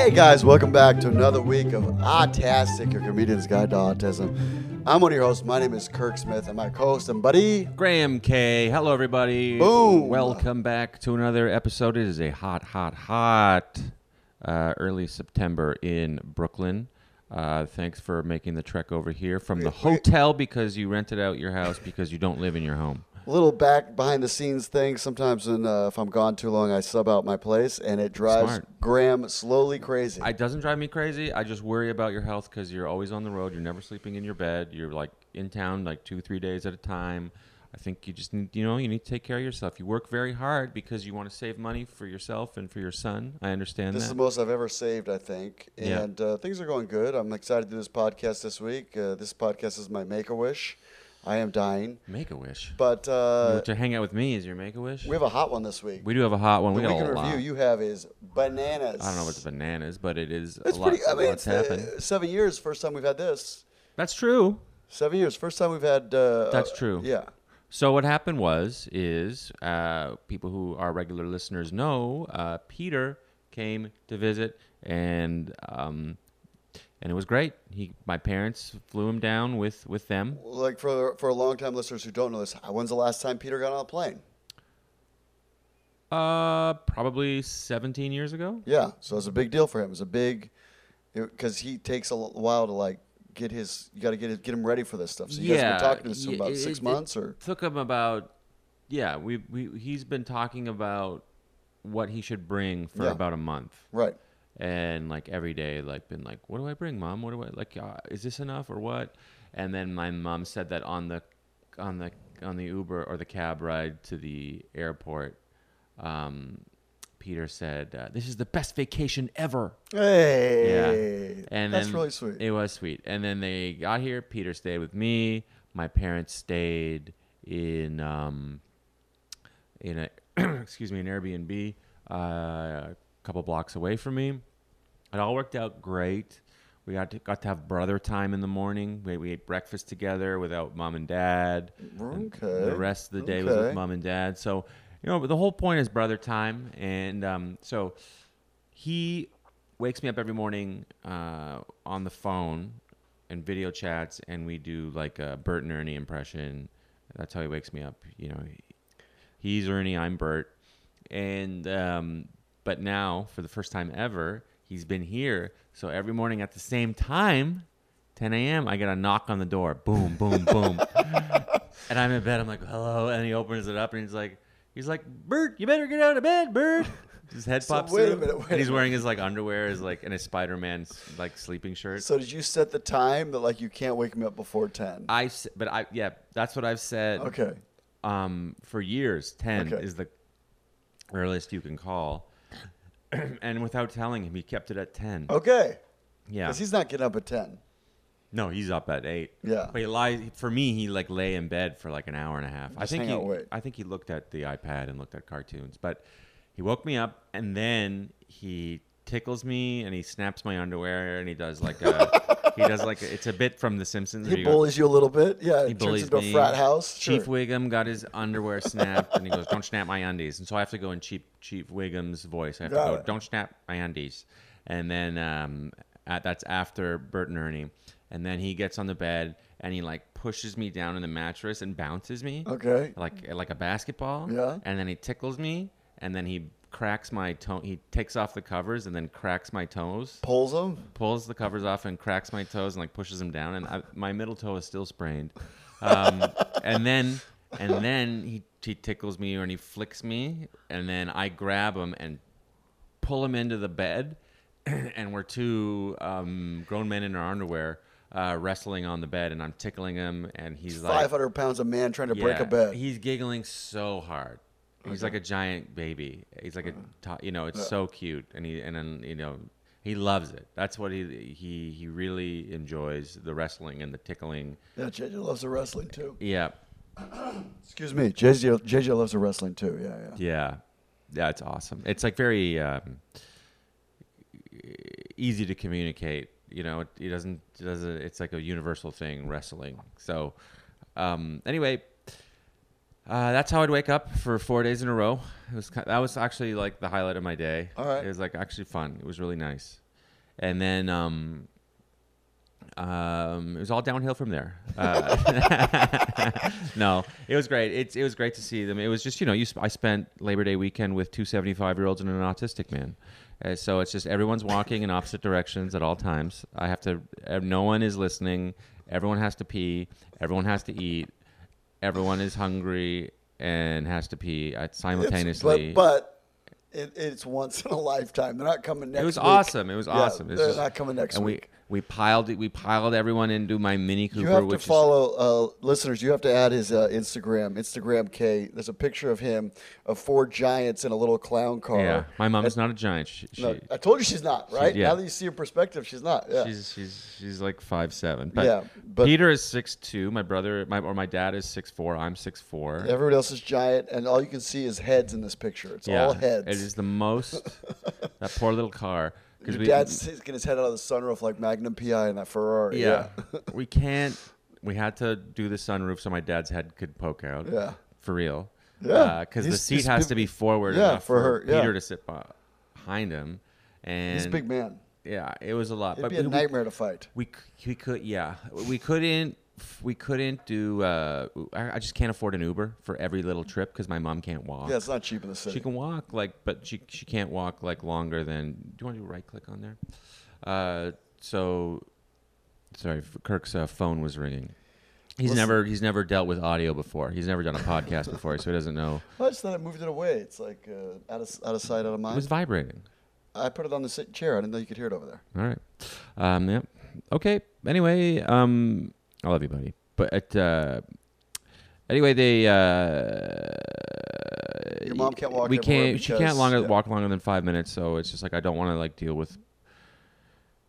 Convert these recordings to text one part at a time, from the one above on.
Hey guys, welcome back to another week of Autastic, your comedian's guide to autism. I'm one of your hosts. My name is Kirk Smith, and my co-host and buddy. Graham K. Hello, everybody. Boom. Welcome back to another episode. It is a hot, hot, hot uh, early September in Brooklyn. Uh, thanks for making the trek over here from the hotel because you rented out your house because you don't live in your home. Little back behind the scenes thing. Sometimes, when, uh, if I'm gone too long, I sub out my place, and it drives Smart. Graham slowly crazy. It doesn't drive me crazy. I just worry about your health because you're always on the road. You're never sleeping in your bed. You're like in town like two, three days at a time. I think you just need, you know, you need to take care of yourself. You work very hard because you want to save money for yourself and for your son. I understand this that. is the most I've ever saved, I think, Yeah. and uh, things are going good. I'm excited to do this podcast this week. Uh, this podcast is my make a wish. I am dying, Make a wish. but uh, to hang out with me is your make a wish. we have a hot one this week. We do have a hot one. the We got weekend a lot. review you have is bananas. I don't know what's bananas, but it is It's a lot. pretty. I mean, lots it's uh, seven years. First time we've had this. That's true. Seven years. First time we've had. Uh, That's uh, true. Yeah. So what happened was, is uh, people who are regular listeners know uh, Peter came to visit, and um, and it was great. He, my parents flew him down with with them. Like for for a long time listeners who don't know this, when's the last time Peter got on a plane? Uh, probably 17 years ago. Yeah. So it's a big deal for him. It's a big because he takes a while to like get his. You got to get his, get him ready for this stuff. So you guys have been talking to him yeah, about it- six it- months it or. took him about yeah. We we he's been talking about what he should bring for Yeah. about a month. Right. And like every day like been like what do i bring mom? What do i like uh, is this enough or what? And then my mom said that on the on the on the uber or the cab ride to the airport um, peter said uh, this is the best vacation ever. Hey. and that's really sweet. it was sweet. And then they got here peter stayed with me. My parents stayed in um, in a excuse me an airbnb uh, a couple blocks away from me it all worked out great. We got to, got to have brother time in the morning. We, we ate breakfast together without mom and dad. And Okay. The rest of the day was with mom and dad. So, you know, but the whole point is brother time. And um, so he wakes me up every morning uh, on the phone and video chats, and we do like a Bert and Ernie impression. That's how he wakes me up. You know, he's Ernie, I'm Bert, and um, but now for the first time ever, he's been here. So every morning at the same time, 10 a.m., I get a knock on the door. Boom, boom, boom, and I'm in bed. I'm like, hello, and he opens it up, and he's like, he's like, Bert, you better get out of bed, Bert. His head So pops wait a minute, wait and he's wearing his like underwear, is like, and his Spider-Man like sleeping shirt. So did you set the time that like you can't wake me up before ten? I, but I, yeah, that's what I've said. okay. um, for years. Ten Okay. is the earliest you can call, and without telling him, he kept it at ten. Okay. yeah, Because he's not getting up at ten. no, he's up at eight. Yeah. but he lies. For me, he like lay in bed for like an hour and a half. I think he, out, wait. I think he looked at the iPad and looked at cartoons, but he woke me up and then he tickles me and he snaps my underwear and he does like a he does like a, it's a bit from The Simpsons. He bullies you a little bit. Yeah. he turns into me. a frat house. Chief Sure. Wiggum got his underwear snapped, and he goes, "Don't snap my undies." And so I have to go in Chief Chief Wiggum's voice. I have Got to go, it. "Don't snap my undies," and then um, at, that's after Bert and Ernie, and then he gets on the bed and he like pushes me down in the mattress and bounces me Okay. like like a basketball. Yeah. And then he tickles me, and then he cracks my toe. He takes off the covers and then cracks my toes Pulls them. pulls the covers off and cracks my toes and like pushes them down, and I, my middle toe is still sprained. Um, and then and then he he tickles me and he flicks me, and then I grab him and pull him into the bed, and we're two um, grown men in our underwear. Uh, wrestling on the bed, and I'm tickling him, and he's like, Five hundred pounds of man trying to break a yeah, bed. He's giggling so hard. He's like a giant baby. He's like a, to- you know, it's so cute, and he and then you know, he loves it. That's what he he he really enjoys the wrestling and the tickling. yeah, JJ loves the wrestling too. Yeah, Excuse me, JJ, JJ loves the wrestling too. Yeah, yeah. yeah, yeah. It's awesome. It's like very um, easy to communicate. You know, it, it doesn't it doesn't. It's like a universal thing, wrestling. So, um, anyway, uh, that's how I'd wake up for four days in a row. It was that was actually like the highlight of my day. All right. It was like actually fun. It was really nice. and then um, um, it was all downhill from there. Uh, no, it was great. It's it was great to see them. It was just you know you sp- I spent Labor Day weekend with two 75 year olds and an autistic man. Uh, so it's just everyone's walking in opposite directions at all times. I have to. Uh, no one is listening. Everyone has to pee. Everyone has to eat. Everyone is hungry and has to pee at It's- simultaneously. but but it, it's once in a lifetime. They're not coming next. Week. It was week. awesome. It was Yeah, awesome. It's they're just- not coming next and week. We piled it. We piled everyone into my Mini Cooper. You have to follow uh, listeners. You have to add his uh, Instagram. Instagram K. There's a picture of him of four giants in a little clown car. yeah, my mom is not a giant. She, she, No, I told you she's not right. yeah. Now that you see her perspective, she's not. Yeah. she's she's she's like five seven. But Yeah, but- Peter is six two. My brother, my or my dad is six four. I'm six four. Everyone else is giant, and all you can see is heads in this picture. It's yeah, all heads. It is the most. that poor little car. Your we, dad's sticking his head out of the sunroof like Magnum PI in that Ferrari. yeah, we can't. We had to do the sunroof so my dad's head could poke out. Yeah. for real. Yeah. Uh, because the seat has big- to be forward Yeah, enough for for, her, yeah. Peter to sit behind him. And He's a big man. Yeah, it was a lot. It'd but be a we- nightmare to fight. We, we could yeah we couldn't we couldn't do uh I, I just can't afford an Uber for every little trip because my mom can't walk. Yeah, it's not cheap in the city. She can walk like, but she she can't walk like longer than. Do you want to do right click on there? Uh, so sorry, Kirk's uh, phone was ringing. He's Listen- never he's never dealt with audio before. He's never done a podcast before, so he doesn't know. I just thought I moved it away. It's like uh, out of out of sight, out of mind. It mind. was vibrating. I put it on the sit chair. I didn't know you could hear it over there. All right. Um, yep. Okay. Anyway, um, I love you, buddy. But uh, anyway, they. Uh, Your mom can't walk We can't. She because- can't longer yeah. walk longer than five minutes. So it's just like I don't want to like deal with.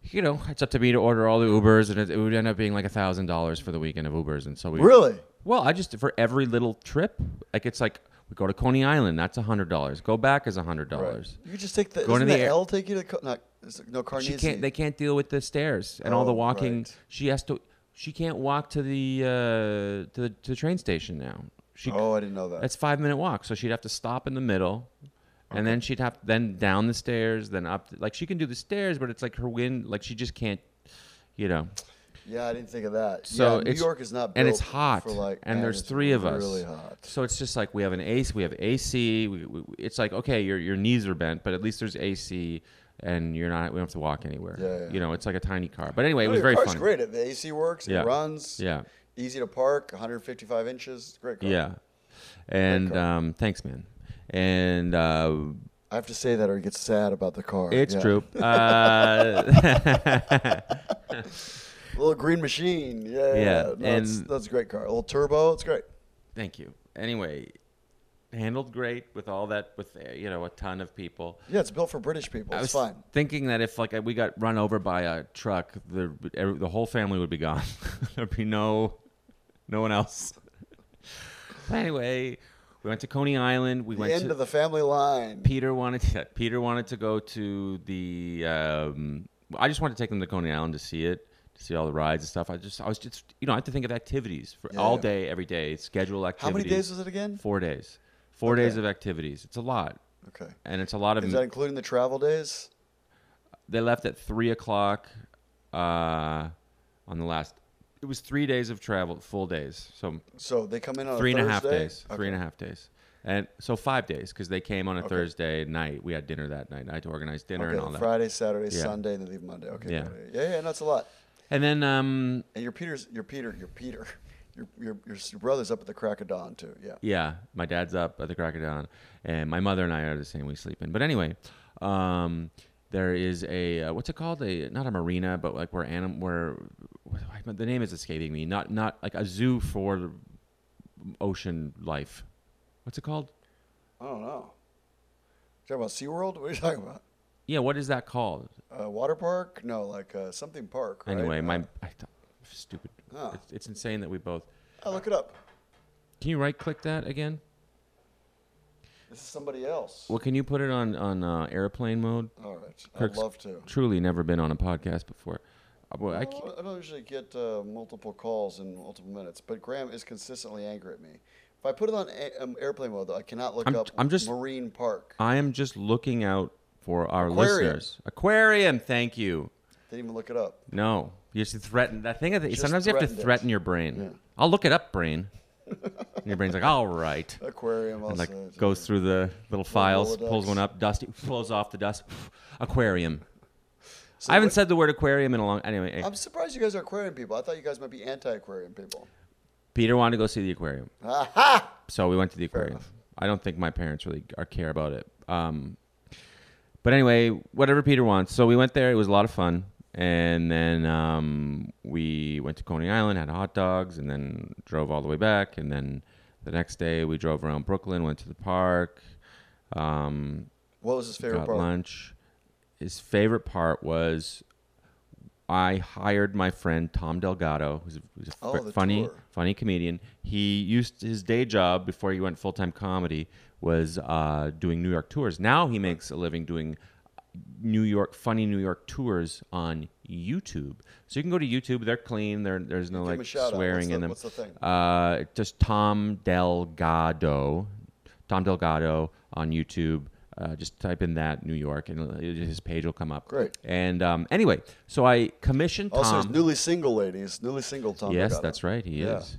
You know, it's up to me to order all the Ubers, and it, it would end up being like a thousand dollars for the weekend of Ubers, and so we. Really? Well, I just for every little trip, like it's like we go to Coney Island, that's a hundred dollars. Go back is a hundred Right. dollars. You just take the. Going to the the L take you to co- not no she can't they can't deal with the stairs and all the Oh, walking right. she has to she can't walk to the uh to the, to the train station now she Oh, I didn't know that. that's five minute walk so she'd have to stop in the middle and then she'd have then down the stairs then up like she can do the stairs but it's like her wind like she just can't you know yeah, I didn't think of that. So yeah, New it's- York is not. and it's hot, For like, and there's three of us. Really hot. so it's just like we have an AC we have AC we, we, it's like okay your your knees are bent but at least there's AC and you're not we don't have to walk anywhere Yeah, yeah. you know it's like a tiny car but anyway it was your very car's fun great. The AC works. Yeah. It runs. yeah Easy to park. 155 inches. Great car. Yeah. And car. um, thanks, man. And uh, I have to say that, or he gets sad about the car. it's Yeah. true. Uh, Little green machine. Yeah. Yeah, yeah. No, and- that's a great car. A little turbo. It's great. thank you. Anyway, handled great with all that, with uh, you know a ton of people. Yeah, it's built for British people. I It's was fine. thinking that if like we got run over by a truck, the the whole family would be gone. There'd be no no one else. but anyway, we went to Coney Island. We The went end to of the family line. Peter wanted to, Peter wanted to go to the. Um, I just wanted to take them to Coney Island to see it, to see all the rides and stuff. I just I was just you know I had to think of activities for Yeah, all day every day. Schedule activities. How many days was it again? Four days. Four Okay. days of activities. It's a lot, Okay. and it's a lot of. Is that including the travel days? they left at three o'clock, uh, on the last. It was three days of travel, full days. So So they come in on three and a half days. Three and a half days. And so five days because they came on a Okay. Thursday night. We had dinner that night. I had to organize dinner Okay, and all that. Friday, Saturday, Yeah. Sunday, and then leave Monday. Okay. Yeah. Yeah, yeah, that's a lot. And then um, And your Peter's, your Peter, your Peter, your your your, brother's up at the crack of dawn too. Yeah. Yeah, my dad's up at the crack of dawn, and my mother and I are the same. We sleep in. But anyway, um, there is a uh, what's it called? A not a marina, but like where anim where the name is escaping me. Not not like a zoo for ocean life. What's it called? I don't know. You talking about SeaWorld? What are you talking about? Yeah, what is that called? Uh, water park? No, like uh, something park. Right? Anyway, Uh, my I thought, stupid. Oh. It's, it's insane that we both. I'll look it up. Can you right click that again? This is somebody else. Well, can you put it on on uh, airplane mode? All right. I'd love to. Truly, never been on a podcast before. Uh, well, I, Well, ca- I don't usually get uh, multiple calls in multiple minutes, but Graham is consistently angry at me. If I put it on a- um, airplane mode, though, I cannot look I'm- up I'm just- Marine Park. I am just looking out for our Aquarium. listeners. Aquarium, thank you. Didn't even look it up. No, you just threaten. That thing. Is, Just sometimes you have to threatened it. threaten your brain. Yeah. I'll look it up, brain. and your brain's like, all right. Aquarium. And Also, like goes through the little files, Rolodex. pulls one up, dusty, blows off the dust. Aquarium. So I haven't what- said the word aquarium in a long. Anyway, I'm surprised you guys are aquarium people. I thought you guys might be anti-aquarium people. Peter wanted to go see the aquarium, Aha! so we went to the aquarium. I don't think my parents really are care about it. Um, but anyway, whatever Peter wants. So we went there. It was a lot of fun. And then um, we went to Coney Island, had hot dogs, and then drove all the way back. And then the next day we drove around Brooklyn, went to the park, um, What was his favorite got part? lunch. His favorite part was I hired my friend Tom Delgado, who's a, who's a Oh, f- funny, tour. funny comedian. He used his day job before he went full time comedy was uh, doing New York tours. Now he makes a living doing New York funny New York tours on YouTube. So you can go to YouTube. They're clean. They're, there's no like a shout out. swearing the- in them. what's the thing? Uh, just Tom Delgado, Tom Delgado on YouTube. Uh, just type in that New York, and his page will come up. Great. And um, anyway, so I commissioned Also, Tom. he's newly single, ladies. Newly single, Tom. yes, Delgado. that's right. He Yeah. is.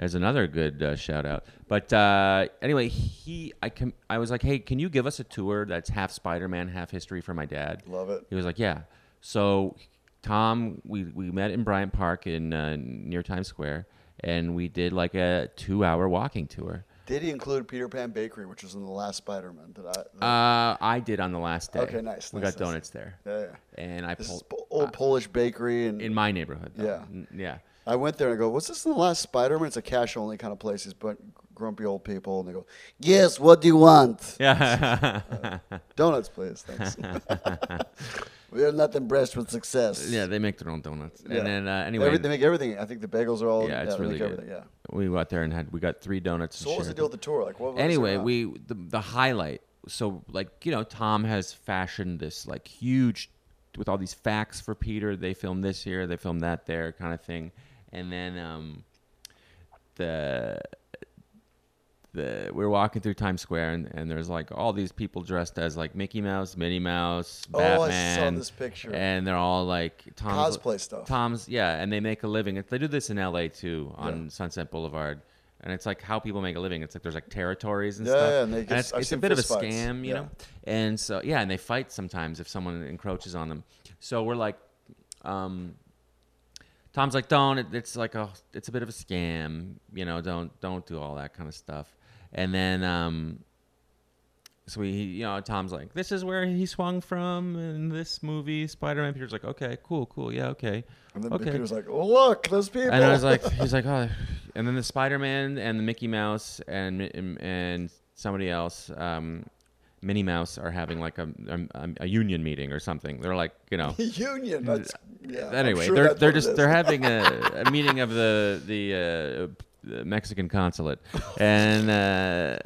There's another good uh, shout out. But uh, anyway, he I I was like, hey, can you give us a tour that's half Spider-Man, half history for my dad? Love it. He was like, yeah. So Tom, we, we met in Bryant Park in uh, near Times Square, and we did like a two-hour walking tour. Did he include Peter Pan Bakery, which was in the last Spider-Man? Did I? Uh, I did on the last day. Okay, nice, We nice, got nice. donuts there, yeah, yeah. and I This pulled old Polish bakery, and in my neighborhood. though. Yeah. Yeah. I went there and I go, "What's this the last Spider-Man?" It's a cash-only kind of place. These bu- grumpy old people, and they go, "Yes, what do you want? Yeah. Donuts, please, thanks." we are not impressed with success. yeah, they make their own donuts. Yeah. And then uh, anyway, Every- they make everything. I think the bagels are all. yeah, it's really good. Yeah. We went there and had we got three donuts. So what was the deal with the tour? Like, what? was anyway, we the, the highlight. So like you know, Tom has fashioned this like huge with all these facts for Peter. They filmed this here, they filmed that there, kind of thing, and then um, the the we are walking through Times Square and, and there's like all these people dressed as like Mickey Mouse, Minnie Mouse, Oh, I saw this picture. And they're all like Tom's Cosplay stuff. Tom's yeah, and they make a living. They do this in LA too on Sunset Boulevard. And it's like how people make a living. It's like there's like territories and Yeah, stuff. yeah, and they get- it's, it's a bit of a fights. scam, you Yeah. know. And so yeah, and they fight sometimes if someone encroaches on them. So we're like, um, Tom's like, don't. It, it's like a, it's a bit of a scam, you know. Don't, don't do all that kind of stuff. And then, um, so we, you know, Tom's like, this is where he swung from in this movie, Spider-Man. Peter's like, okay, cool, cool, yeah, okay, And then okay. Peter's like, "Oh look, those people." And I was like, he's like, oh, and then the Spider-Man and the Mickey Mouse and Mi- and somebody else, um, Minnie Mouse, are having like a, a a union meeting or something. They're like, you know, union. That's, yeah, anyway, sure they're they're just they're having a, a meeting of the the, uh, Mexican consulate, and uh,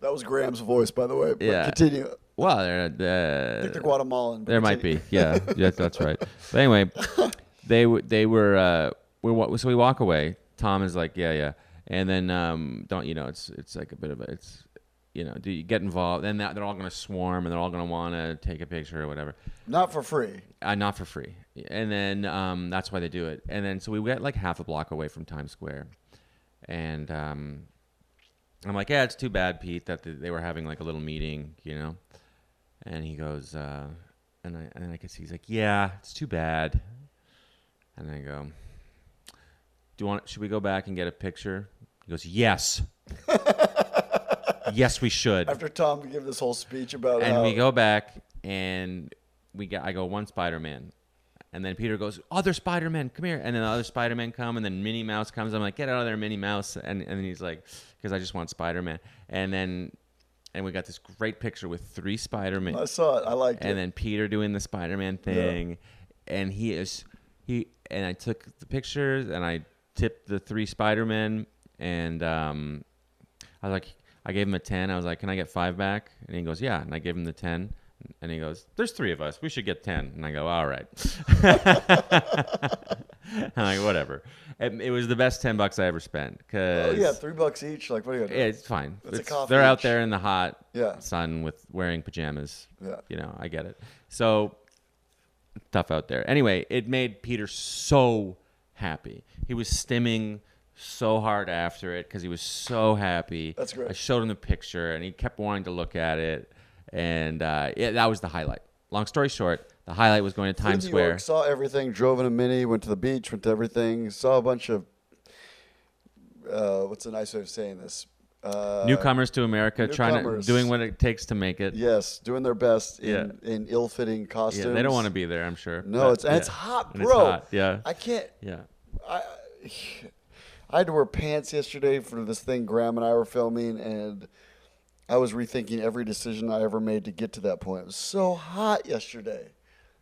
That was Graham's voice, by the way. But Yeah. Continue. well, they're, I think they're uh, Guatemalan. there might be, yeah, yeah, that's right. But anyway, they w- they were uh, we so we walk away. Tom is like, yeah, yeah, and then um, don't you know? It's it's like a bit of a it's you know, do you get involved? Then that, they're all going to swarm and they're all going to want to take a picture or whatever. Not for free. Uh, not for free. And then um, that's why they do it. And then so we get like half a block away from Times Square, and um, I'm like, yeah, it's too bad, Pete, that they were having like a little meeting, you know. And he goes, uh, and I and I see he's like, yeah, it's too bad. And I go, do you want? Should we go back and get a picture? He goes, yes. yes, we should After Tom gave this whole speech about and how we go back and we got I go one Spider Man. And then Peter goes, Other Spider Man, come here. And then the other Spider Man come, and then Minnie Mouse comes. I'm like, Get out of there, Minnie Mouse. And, and then he's like, Because I just want Spider Man. And then, and we got this great picture with three Spider Man. I saw it. I liked And it. And then Peter doing the Spider Man thing. And he is, he, and I took the pictures and I tipped the three Spider Men. And um, I was like, I gave him a 10. I was like, can I get five back? And he goes, yeah. And I gave him the 10. And he goes, there's three of us. We should get 10. And I go, all right. I'm like, whatever. And it was the best 10 bucks I ever spent. oh Cause yeah, three bucks each. Like what are you gonna yeah, it's fine. It's- coffee they're out there in the hot Yeah. sun with wearing pajamas. Yeah. You know, I get it. So tough out there. Anyway, it made Peter so happy. He was stimming so hard after it because he was so happy. That's great. I showed him the picture, and he kept wanting to look at it, and uh, yeah, that was the highlight. Long story short, the highlight was going to Times Square. York, saw everything, drove in a mini, went to the beach, went to everything, saw a bunch of. Uh, what's a nice way of saying this? Uh, Newcomers to America, trying to doing what it takes to make it. Yes, doing their best in, in ill-fitting costumes. Yeah, they don't want to be there, I'm sure. No, but, it's and it's yeah. hot, bro. it's hot, Yeah, I can't. yeah. I, I had to wear pants yesterday for this thing Graham and I were filming, and I was rethinking every decision I ever made to get to that point. It was so hot yesterday.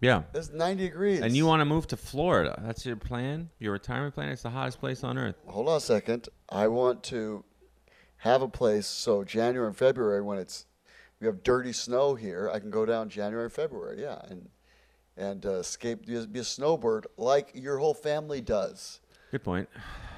Yeah. It's 90 degrees. And you want to move to Florida. That's your plan? Your retirement plan? It's the hottest place on earth. Hold on a second. I want to have a place so January and February when it's we have dirty snow here, I can go down January and February, yeah, and and uh, escape be a snowbird like your whole family does. Good point.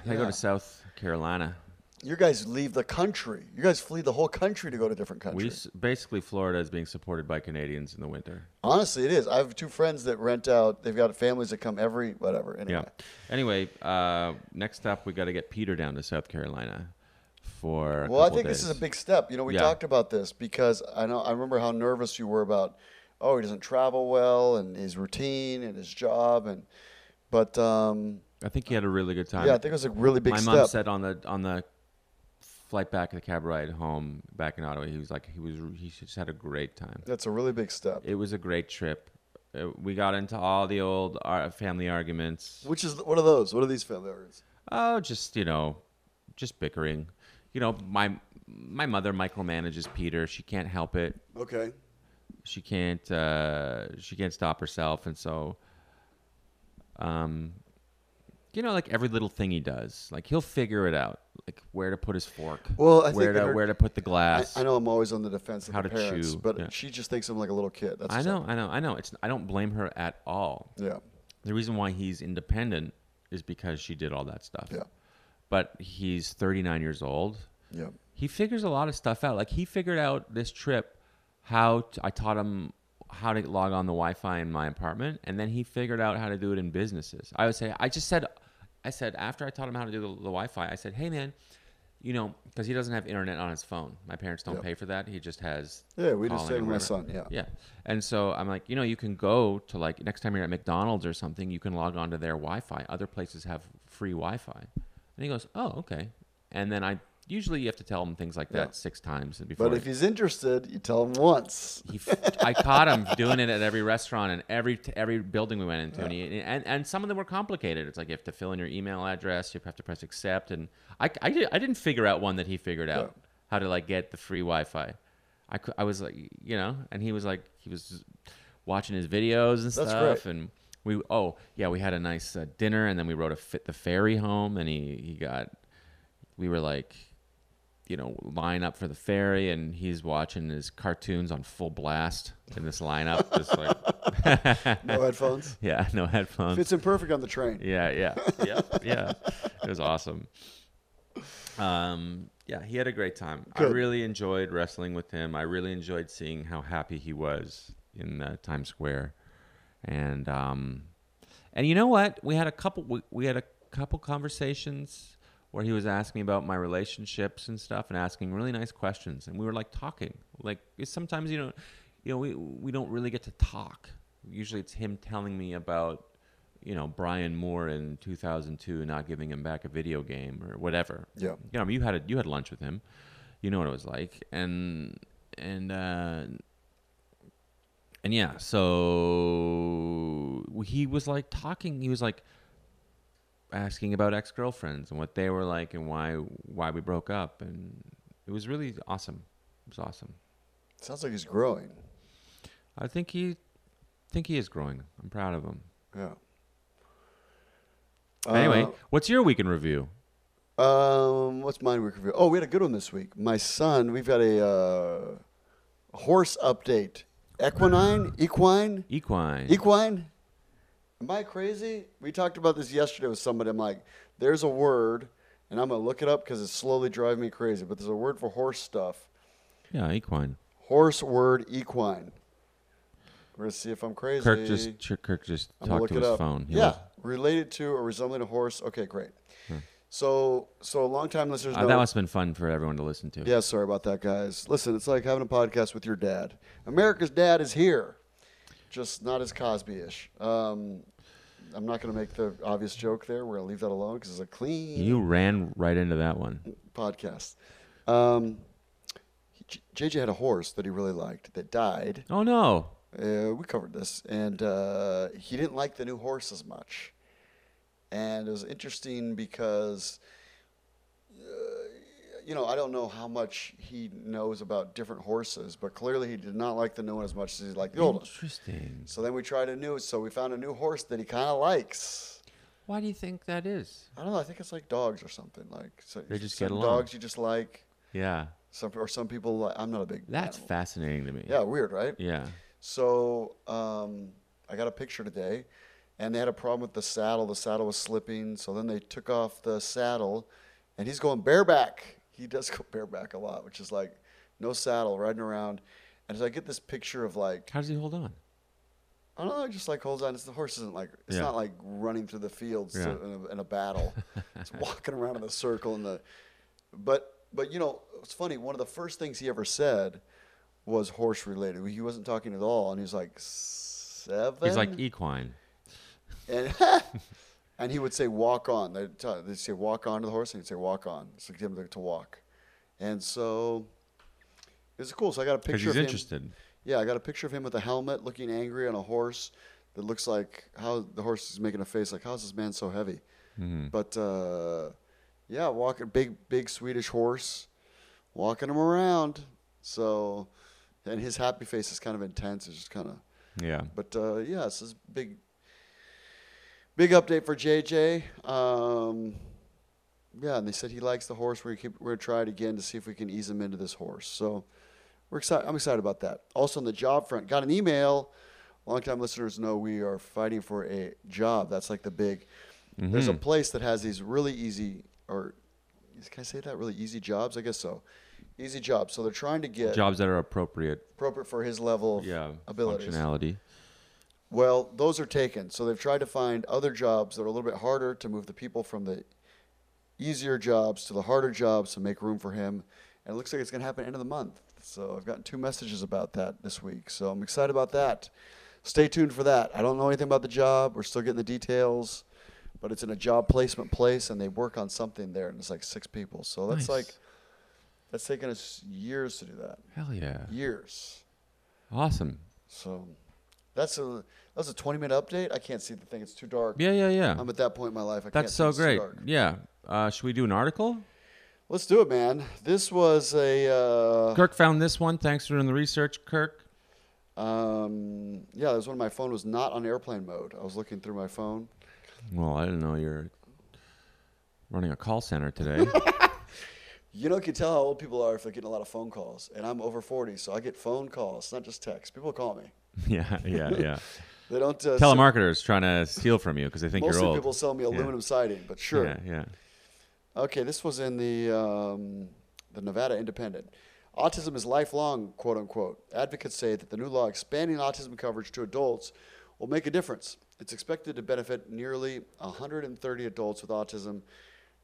I go to South Carolina. You guys leave the country. You guys flee the whole country to go to different countries. s- basically Florida is being supported by Canadians in the winter. Honestly, it is. I have two friends that rent out. They've got families that come every whatever. Anyway, Yeah. Anyway, uh, next up we got to get Peter down to South Carolina for. Well, I think this is a big step. You know, we Yeah. talked about this because I know I remember how nervous you were about. Oh, he doesn't travel well, and his routine and his job, and but um, I think he had a really good time. yeah, I think it was a really big step. My step. mom said on the on the flight back, the cab ride home back in Ottawa, he was like he was he just had a great time. That's a really big step. It was a great trip. Uh, we got into all the old uh, family arguments. Which is what are those? What are these family members? Oh, just you know, just bickering. You know, my my mother micromanages Peter. She can't help it. Okay. She can't. Uh, she can't stop herself, and so, um, you know, like every little thing he does, like he'll figure it out, like where to put his fork. Well, I where think to her- where to put the glass. I know I'm always on the defense of How the to parents, chew, but yeah. she just thinks I'm like a little kid. That's I know, up. I know, I know. It's I don't blame her at all. Yeah. The reason why he's independent is because she did all that stuff. Yeah. But he's 39 years old. Yeah. he figures a lot of stuff out. Like he figured out this trip how I taught him how to log on the Wi-Fi in my apartment, and then he figured out how to do it in businesses. I would say I just said, I said after I taught him how to do the, the Wi-Fi, I said, hey man, you know, because he doesn't have internet on his phone. My parents don't Yeah. pay for that. He just has Yeah, we just or my son, yeah. Yeah. And so I'm like, you know, you can go to like next time you're at McDonald's or something, you can log on to their Wi-Fi. Other places have free Wi-Fi. And he goes, oh, okay. And then I usually you have to tell him things like that six times before. But if he's interested, you tell him once. he, f- I caught him doing it at every restaurant and every every building we went into, and, he, and and some of them were complicated. It's like you have to fill in your email address, you have to press accept, and I I, did, I didn't figure out one that he figured out how to like get the free Wi-Fi. I, cou- I was like you know, and he was like he was watching his videos and That's stuff, great. and we oh yeah we had a nice uh, dinner, and then we rode a fit the ferry home, and he he got we were like you know, line up for the ferry, and he's watching his cartoons on full blast in this lineup. just like, No headphones. yeah, no headphones. Fits in perfect on the train. Yeah, yeah, yeah, yeah. It was awesome. Um, yeah, he had a great time. I really enjoyed wrestling with him. I really enjoyed seeing how happy he was in uh, Times Square, and um, and you know what? We had a couple. We, we had a couple conversations where he was asking me about my relationships and stuff, and asking really nice questions, and we were like talking. Like sometimes you know, you know, we we don't really get to talk. Usually, it's him telling me about you know Brian Moore in 2002 not giving him back a video game or whatever. Yeah. You know, you had a, you had lunch with him. You know what it was like, and and uh, and yeah, so he was like talking. He was like asking about ex girlfriends and what they were like and why why we broke up, and it was really awesome. It was awesome. Sounds like he's growing. I think he think he is growing. I'm proud of him. Yeah. Anyway, what's your week in review? Uh, um, what's my week review? Oh, we had a good one this week. My son, we've got a uh, horse update. Equine, equine, Equine. equine. Am I crazy? We talked about this yesterday with somebody. I'm like, there's a word, and I'm gonna look it up because it's slowly driving me crazy. But there's a word for horse stuff. yeah, equine. Horse word equine. We're gonna see if I'm crazy. Kirk just Kirk just I'm talked to his up. phone. He yeah, was- related to or resembling a horse. Okay, great. So, so long time listeners uh, know. that must have been fun for everyone to listen to. yeah, sorry about that, guys. Listen, it's like having a podcast with your dad. America's dad is here, just not as Cosby-ish. Um, I'm not going to make the obvious joke there. We're going to leave that alone because it's a clean You ran right into that one. podcast. Um, JJ had a horse that he really liked that died. Oh no. Uh, we covered this, and uh, he didn't like the new horse as much. And it was interesting because, you know, I don't know how much he knows about different horses, but clearly he did not like the new one as much as he liked the old one. Interesting. So then we tried a new, one. so we found a new horse that he kind of likes. Why do you think that is? I don't know. I think it's like dogs or something. Like so They just get along. Dogs you just like. Yeah. Some or some people. Like, I'm not a big. That's animal. fascinating to me. Yeah, weird, right? Yeah. So um, I got a picture today, and they had a problem with the saddle. The saddle was slipping, so then they took off the saddle, and he's going bareback. He does go bareback a lot, which is like no saddle, riding around. And so I get this picture of like How does he hold on? I don't know, just like holds on. It's the horse isn't like it's Yeah. not like running through the fields Yeah. to, in, a, in a battle. it's walking around in a circle in the. But but you know it's funny. One of the first things he ever said was horse related. He wasn't talking at all, and he was like seven. He's like equine. and and he would say walk on. They'd, tell, they'd say walk on to the horse, and he'd say walk on. So get him to, walk, and so it was cool. So I got a picture he's of him. interested. Yeah, I got a picture of him with a helmet, looking angry on a horse that looks like how the horse is making a face like how's this man so heavy? Mm-hmm. But uh, yeah, walking big big Swedish horse, walking him around. So, and his happy face is kind of intense. It's just kind of. Yeah. But uh, yeah, this is big, big update for JJ. Um, yeah, and they said he likes the horse. We're gonna, we're gonna try it again to see if we can ease him into this horse. So we're excited. I'm excited about that. Also on the job front, got an email. Longtime listeners know we are fighting for a job. That's like the big. There's a Mhm. place that has these really easy, or can I say that? Really easy jobs? I guess so. Easy jobs. So they're trying to get Jobs that are appropriate. appropriate for his level of Yeah. abilities. Functionality. Well, those are taken. So they've tried to find other jobs that are a little bit harder to move the people from the easier jobs to the harder jobs to make room for him. And it looks like it's going to happen end of the month. So I've gotten two messages about that this week. So I'm excited about that. Stay tuned for that. I don't know anything about the job. We're still getting the details, but it's in a job placement place, and they work on something there, and it's like six people. So that's Nice. like that's taken us years to do that. Hell yeah. Years. Awesome. So that's a that's a 20 minute update. I can't see the thing; it's too dark. Yeah, yeah, yeah. I'm at that point in my life. I can't That's see so it's too great. dark. Yeah. Uh, should we do an article? Let's do it, man. This was a uh, Kirk found this one. Thanks for doing the research, Kirk. um, yeah. This one. My phone was not on airplane mode. I was looking through my phone. Well, I didn't know you're running a call center today. You know, you can tell how old people are if they're getting a lot of phone calls. And I'm over 40, so I get phone calls, not just text. People call me. yeah, yeah, yeah. They don't. Uh, Telemarketers trying to steal from you because they think you're old. Most people sell me aluminum siding, but sure. Yeah, yeah. Okay, this was in the um, the Nevada Independent. Autism is lifelong, quote unquote. Advocates say that the new law expanding autism coverage to adults will make a difference. It's expected to benefit nearly 130 adults with autism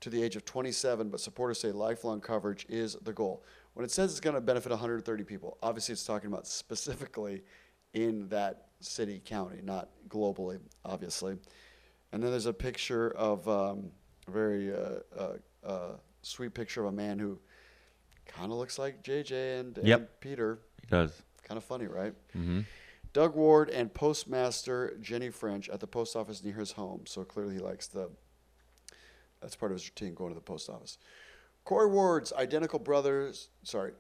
to the age of 27, but supporters say lifelong coverage is the goal. When it says it's going to benefit 130 people, obviously it's talking about specifically in that city, county, not globally, obviously. And then there's a picture of um, a very uh, uh, uh, sweet picture of a man who kind of looks like JJ and, Yep. and Peter. He does. Kind of funny, right? hmm Doug Ward and Postmaster Jenny French at the post office near his home. So clearly he likes the. That's part of his routine going to the post office. Corey Ward's identical brothers, sorry,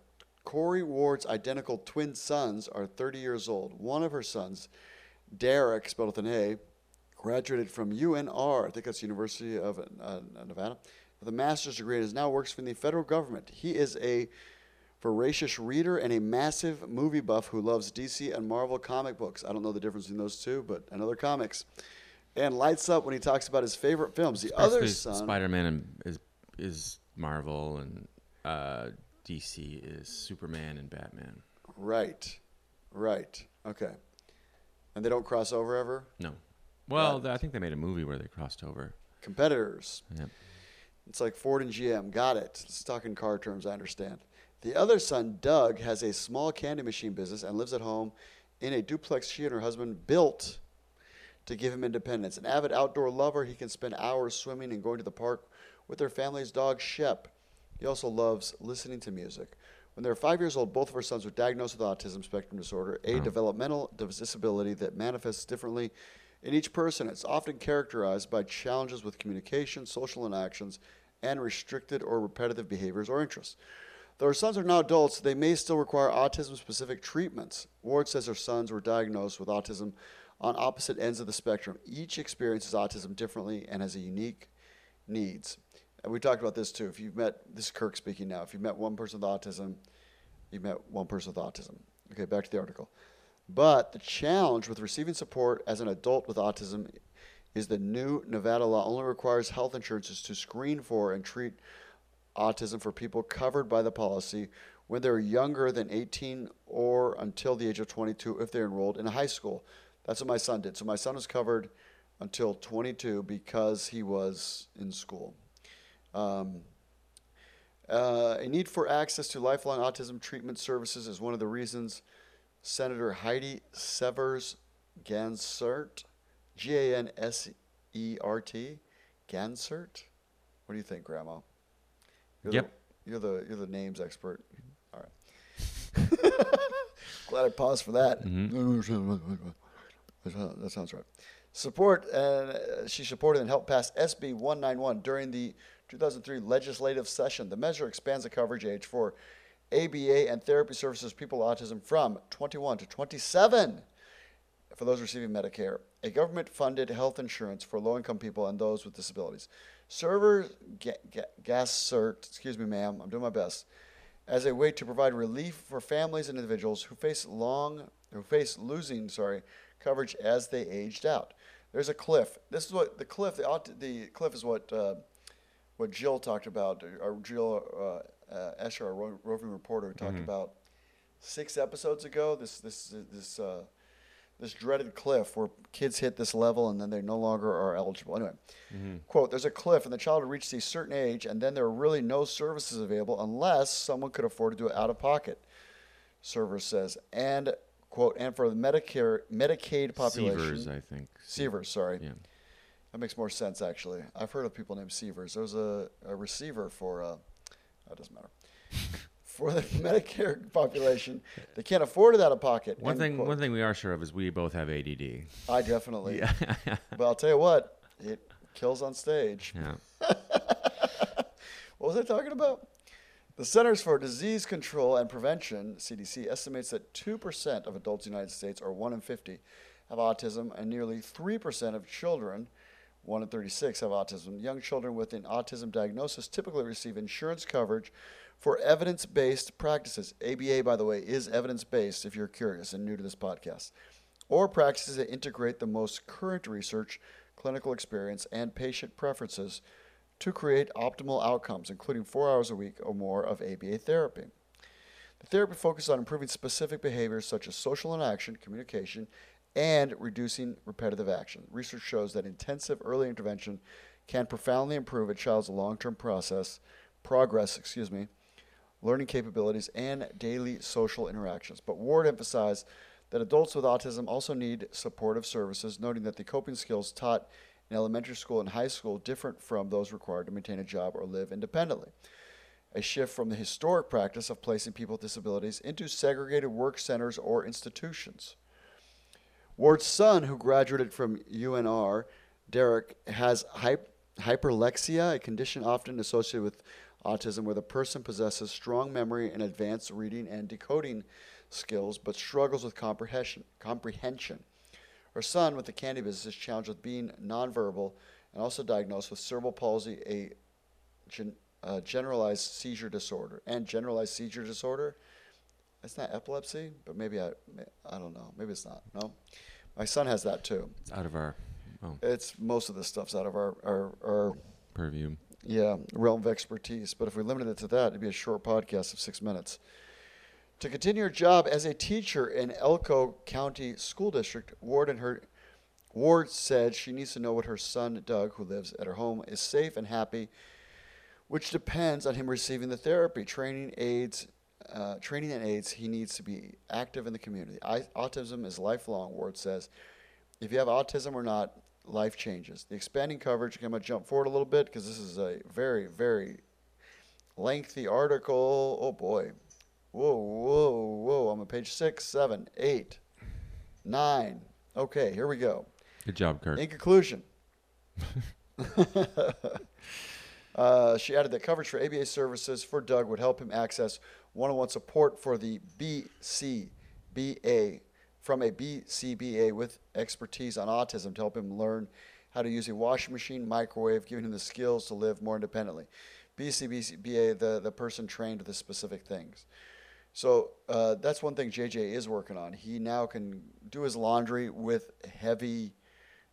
Corey Ward's identical twin sons are 30 years old. One of her sons, Derek, spelled with an A, graduated from UNR, I think that's University of uh, Nevada, with a master's degree and is now works for the federal government. He is a voracious reader and a massive movie buff who loves DC and Marvel comic books. I don't know the difference between those two, but another comics. And lights up when he talks about his favorite films. The other son, Spider-Man is is Marvel and uh, DC is Superman and Batman. right, right, okay. And they don't cross over ever? No. Well, it. I think they made a movie where they crossed over. Competitors. Yep. It's like Ford and GM. Got it. It's talking car terms, I understand. The other son, Doug, has a small candy machine business and lives at home in a duplex she and her husband built to give him independence. An avid outdoor lover, he can spend hours swimming and going to the park with their family's dog, Shep. He also loves listening to music. When they were five years old, both of our sons were diagnosed with autism spectrum disorder, a Oh. developmental disability that manifests differently in each person. It's often characterized by challenges with communication, social interactions, and restricted or repetitive behaviors or interests. Though our sons are now adults, they may still require autism specific treatments. Ward says her sons were diagnosed with autism on opposite ends of the spectrum. Each experiences autism differently and has a unique needs. And we talked about this too. If you've met, this is Kirk speaking now, if you've met one person with autism, you've met one person with autism. Okay, back to the article. But the challenge with receiving support as an adult with autism is the new Nevada law only requires health insurances to screen for and treat autism for people covered by the policy when they're younger than 18 or until the age of 22 if they're enrolled in a high school. That's what my son did. So my son was covered until 22 because he was in school. Um, uh, a need for access to lifelong autism treatment services is one of the reasons Senator Heidi Seevers Gansert, G A N S E R T, Gansert. What do you think, Grandma? You're Yep. The, you're the you're the names expert. All right. Glad I paused for that. That sounds right. Support, and uh, she supported and helped pass SB 191 during the 2003 legislative session. The measure expands the coverage age for ABA and therapy services people with autism from 21 to 27 for those receiving Medicare, a government funded health insurance for low income people and those with disabilities. Server ga- ga- gas cert, excuse me, ma'am, I'm doing my best, as a way to provide relief for families and individuals who face long, who face losing, sorry, coverage as they aged out. There's a cliff. This is what the cliff. The, the cliff is what uh, what Jill talked about. Or Jill uh, uh, Escher, our ro- roving reporter, talked about six episodes ago. This this this uh, this dreaded cliff where kids hit this level and then they no longer are eligible. Anyway, quote: There's a cliff and the child had reached a certain age, and then there are really no services available unless someone could afford to do it out of pocket. Server says, and quote, and for the Medicare Medicaid population, Seevers, I think. Seevers, sorry. Yeah. That makes more sense, actually. I've heard of people named Severs. There was a, a receiver for, uh, that doesn't matter. for the Medicare population, they can't afford it out of pocket. One thing, quote. one thing we are sure of is we both have ADD. I definitely. Yeah. But I'll tell you what, it kills on stage. yeah. What was I talking about? The Centers for Disease Control and Prevention, CDC, estimates that 2% of adults in the United States, or 1 in 50, have autism, and nearly 3% of children, 1 in 36, have autism. Young children with an autism diagnosis typically receive insurance coverage for evidence based practices. ABA, by the way, is evidence based if you're curious and new to this podcast, or practices that integrate the most current research, clinical experience, and patient preferences to create optimal outcomes, including four hours a week or more of ABA therapy. The therapy focuses on improving specific behaviors such as social interaction, communication, and reducing repetitive action. Research shows that intensive early intervention can profoundly improve a child's long-term process, progress, excuse me, learning capabilities, and daily social interactions. But Ward emphasized that adults with autism also need supportive services, noting that the coping skills taught in elementary school and high school different from those required to maintain a job or live independently. A shift from the historic practice of placing people with disabilities into segregated work centers or institutions. Ward's son, who graduated from UNR, Derek, has hyp- hyperlexia, a condition often associated with autism where the person possesses strong memory and advanced reading and decoding skills but struggles with comprehension. comprehension. Her son, with the candy business, is challenged with being nonverbal and also diagnosed with cerebral palsy, a gen- uh, generalized seizure disorder. And generalized seizure disorder, it's not epilepsy, but maybe I, I don't know. Maybe it's not. No, my son has that too. It's out of our oh, It's most of this stuff's out of our, our, our purview. yeah realm of expertise. But if we limited it to that, it'd be a short podcast of six minutes. To continue her job as a teacher in Elko County School District, Ward and her Ward said she needs to know what her son Doug, who lives at her home, is safe and happy, which depends on him receiving the therapy, training, aids, uh, training and aids. He needs to be active in the community. I, autism is lifelong. Ward says, if you have autism or not, life changes. The expanding coverage. I'm going to jump forward a little bit because this is a very, very lengthy article. Oh boy. Whoa, whoa, whoa. I'm on page six, seven, eight, nine. Okay, here we go. Good job, Kurt. In conclusion, uh, she added that coverage for ABA services for Doug would help him access one on one support for the BCBA from a BCBA with expertise on autism to help him learn how to use a washing machine, microwave, giving him the skills to live more independently. BCBA, the, the person trained the specific things. So uh, that's one thing JJ is working on. He now can do his laundry with heavy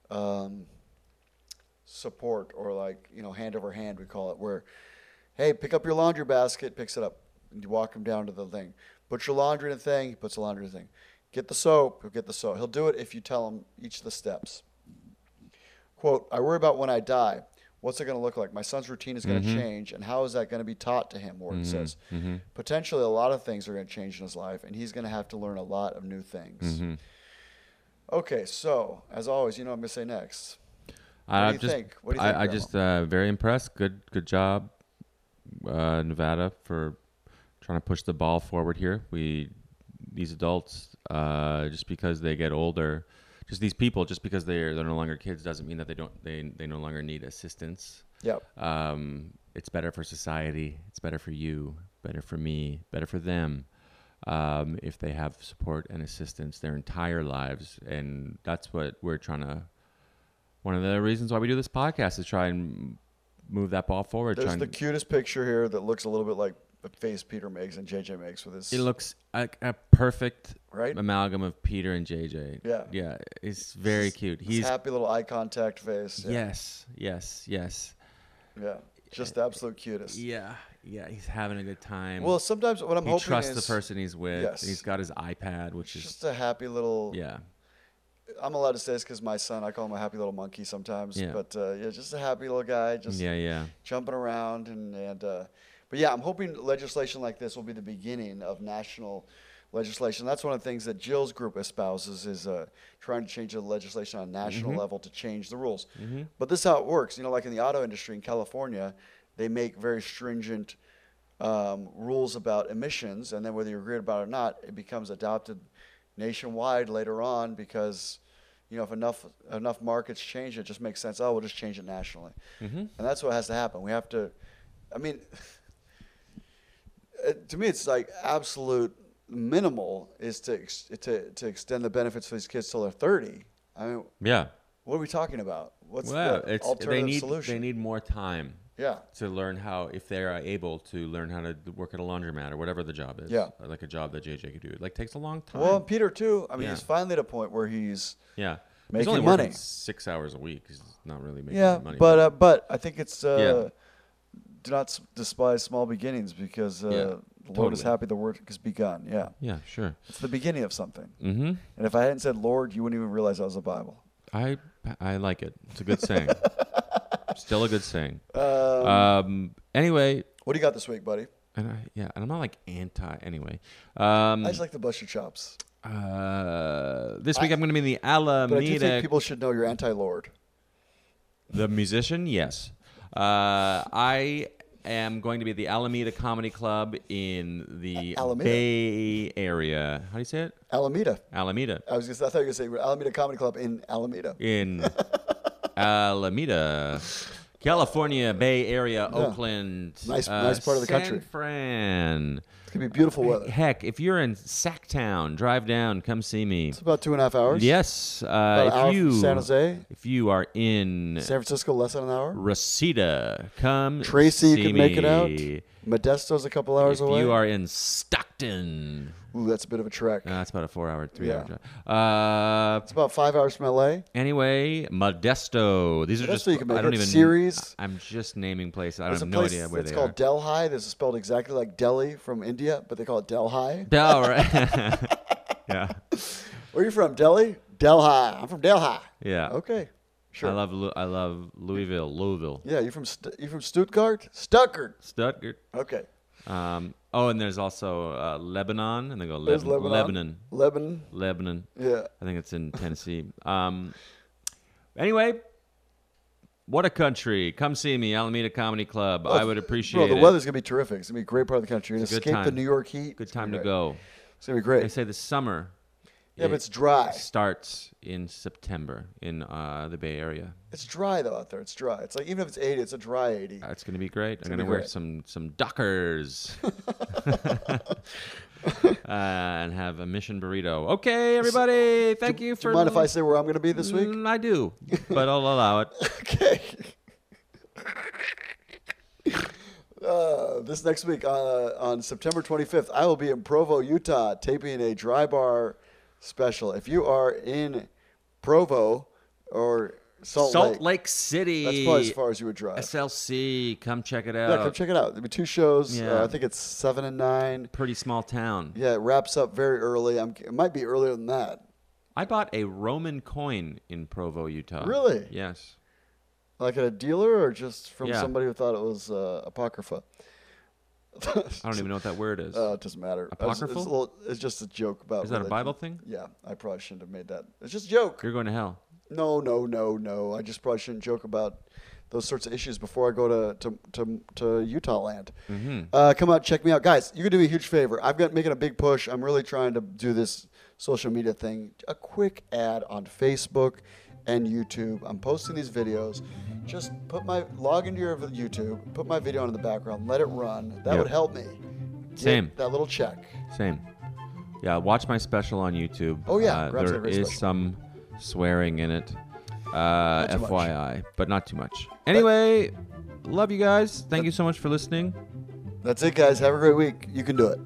um, support or like, you know, hand over hand, we call it, where, hey, pick up your laundry basket, picks it up. And you walk him down to the thing. Put your laundry in the thing, he puts the laundry in the thing. Get the soap, he'll get the soap. He'll do it if you tell him each of the steps. Quote, I worry about when I die. What's it going to look like? My son's routine is going to change, and how is that going to be taught to him? Ward says. Potentially, a lot of things are going to change in his life, and he's going to have to learn a lot of new things. Okay, so as always, you know what I'm going to say next. I do you just, think? What do you I, I just uh, very impressed. Good, good job, uh, Nevada, for trying to push the ball forward here. We these adults, uh, just because they get older, just these people, just because they're they're no longer kids, doesn't mean that they don't they they no longer need assistance. Yep. Um, it's better for society. It's better for you. Better for me. Better for them. Um, if they have support and assistance their entire lives, and that's what we're trying to. One of the reasons why we do this podcast is try and move that ball forward. There's the cutest picture here that looks a little bit like the face Peter makes and JJ makes with his. it looks like a perfect Right? amalgam of Peter and JJ. Yeah. yeah, it's very cute. his He's happy little eye contact face. Yeah. yes, yes, yes. Yeah. Just the absolute cutest. Yeah, yeah. He's having a good time. Well, sometimes what I'm he hoping trusts is the person he's with. Yes. He's got his iPad, which is just a happy little. yeah, I'm allowed to say this because my son, I call him a happy little monkey sometimes. Yeah. But uh, yeah, just a happy little guy, just yeah, yeah. jumping around and and. Uh, but yeah, I'm hoping legislation like this will be the beginning of national legislation. That's one of the things that Jill's group espouses is uh, trying to change the legislation on a national Mm-hmm. level to change the rules. But this is how it works. You know, like in the auto industry in California, they make very stringent um, rules about emissions, and then whether you agree about it or not, it becomes adopted nationwide later on because. You know, if enough enough markets change, it just makes sense. Oh, we'll just change it nationally, Mm-hmm. and that's what has to happen. We have to. I mean, to me, it's like absolute minimal is to ex- to to extend the benefits for these kids till they're thirty. I mean, Yeah. what are we talking about? What's well, the alternative they need solution? they need more time yeah, to learn how if they are able to learn how to work at a laundromat or whatever the job is. Yeah. Like a job that JJ could do. It like takes a long time. well, Peter too. I mean, Yeah. he's finally at a point where he's yeah. he's making only money. six hours a week. He's not really making yeah, money. but uh, but I think it's uh, Yeah. Do not despise small beginnings because uh, Yeah, the Lord is happy the work has begun. Yeah, yeah, sure. it's the beginning of something. Mm-hmm. And if I hadn't said Lord, you wouldn't even realize that was a Bible. I I like it. It's a good saying. Still a good saying. Um, Um. Anyway, what do you got this week, buddy? and I, yeah, and I'm not like anti. Anyway, um, I just like to bust your chops, uh, this week I- am going to be in the but I do Alameda. think people should know you're anti-Lord. The musician, yes. Uh, I am going to be at the Alameda Comedy Club in the A- Alameda? Bay Area. How do you say it? Alameda. Alameda. I was. Gonna, I thought you were gonna say Alameda Comedy Club in Alameda. In Alameda, California, Bay Area, Yeah. Oakland. Nice- uh, nice part of the San country. Fran. It's gonna be beautiful weather. Heck, if you're in Sacktown, drive down, come see me. It's about two and a half hours. Yes, uh, if you San Jose, if you are in San Francisco, less than an hour. Reseda, come. Tracy, you can make it out. me. Modesto's a couple hours if away. you are in Stockton, Ooh, that's a bit of a trek. uh, that's about a four-hour, three-hour Yeah. drive. Uh, It's about five hours from LA. anyway, Modesto. These are Modesto, just you can make I don't it. even. Ceres. I'm just naming places. I There's have a no place idea where that's they called are. Delhi. This is spelled exactly like Delhi from India. India, but they call it Delhi. Del, right? yeah. Where are you from? Delhi? Delhi. I'm from Delhi. Yeah. Okay. Sure. I love Lu- I love Louisville, Louisville, yeah, you from St- you from Stuttgart? Stuttgart. Stuttgart. Okay. Um, oh, and there's also uh, Lebanon, and they go Lebanon, Lebanon. Lebanon, Lebanon. Yeah. I think it's in Tennessee. Um, anyway, what a country! Come see me, Alameda Comedy Club. I would appreciate it. Bro, the it. weather's gonna be terrific. It's gonna be a great part of the country. You're It's gonna a good escape the. New York heat. Good time to go. It's gonna be great. They say the summer. Yeah, but it's dry. starts in September in uh, the Bay Area. It's dry though out there. It's dry. It's like even if it's 80, it's a dry 80. Uh, It's gonna be great. I'm gonna gonna wear great. some some Dockers uh, and have a mission burrito. Okay, everybody. Thank you for. Do you mind if I say where I'm gonna be this week? Mm, I do, but I'll allow it. Okay. Uh, this next week uh, on September 25th, I will be in Provo, Utah, taping a Dry Bar special. If you are in Provo or Salt, Salt Lake, Lake, City. that's probably as far as you would drive. SLC. Come check it out. Yeah, come check it out. There'll be two shows. Yeah. Uh, I think it's seven and nine. Pretty small town. Yeah, it wraps up very early. I'm, it might be earlier than that. I bought a Roman coin in Provo, Utah. Really? Yes. Like at a dealer or just from Yeah. somebody who thought it was uh, apocrypha. I don't even know what that word is. Uh, it doesn't matter. Was- It's, a Apocryphal? little, it's just a joke about. is that a. Bible thing? Yeah, I probably shouldn't have made that. It's just a joke. You're going to hell. No, no, no, no. I just probably shouldn't joke about those sorts of issues before I go to to to, to Utah land. Mm-hmm. Uh, come out, check me out, guys. You can do me a huge favor. I've got making a big push. I'm really trying to do this social media thing. A quick ad on Facebook and YouTube. I'm posting these videos. Just put my log into your YouTube, put my video on in the background, let it run. That Yep. would help me. Same. That little check. Same. Yeah, watch my special on YouTube. Oh, yeah, uh, Grab's got a there is special. some swearing in it. Uh, too much. FYI, but not too much. Anyway, love you guys. Thank you so much for listening. That's it, guys. Have a great week. You can do it.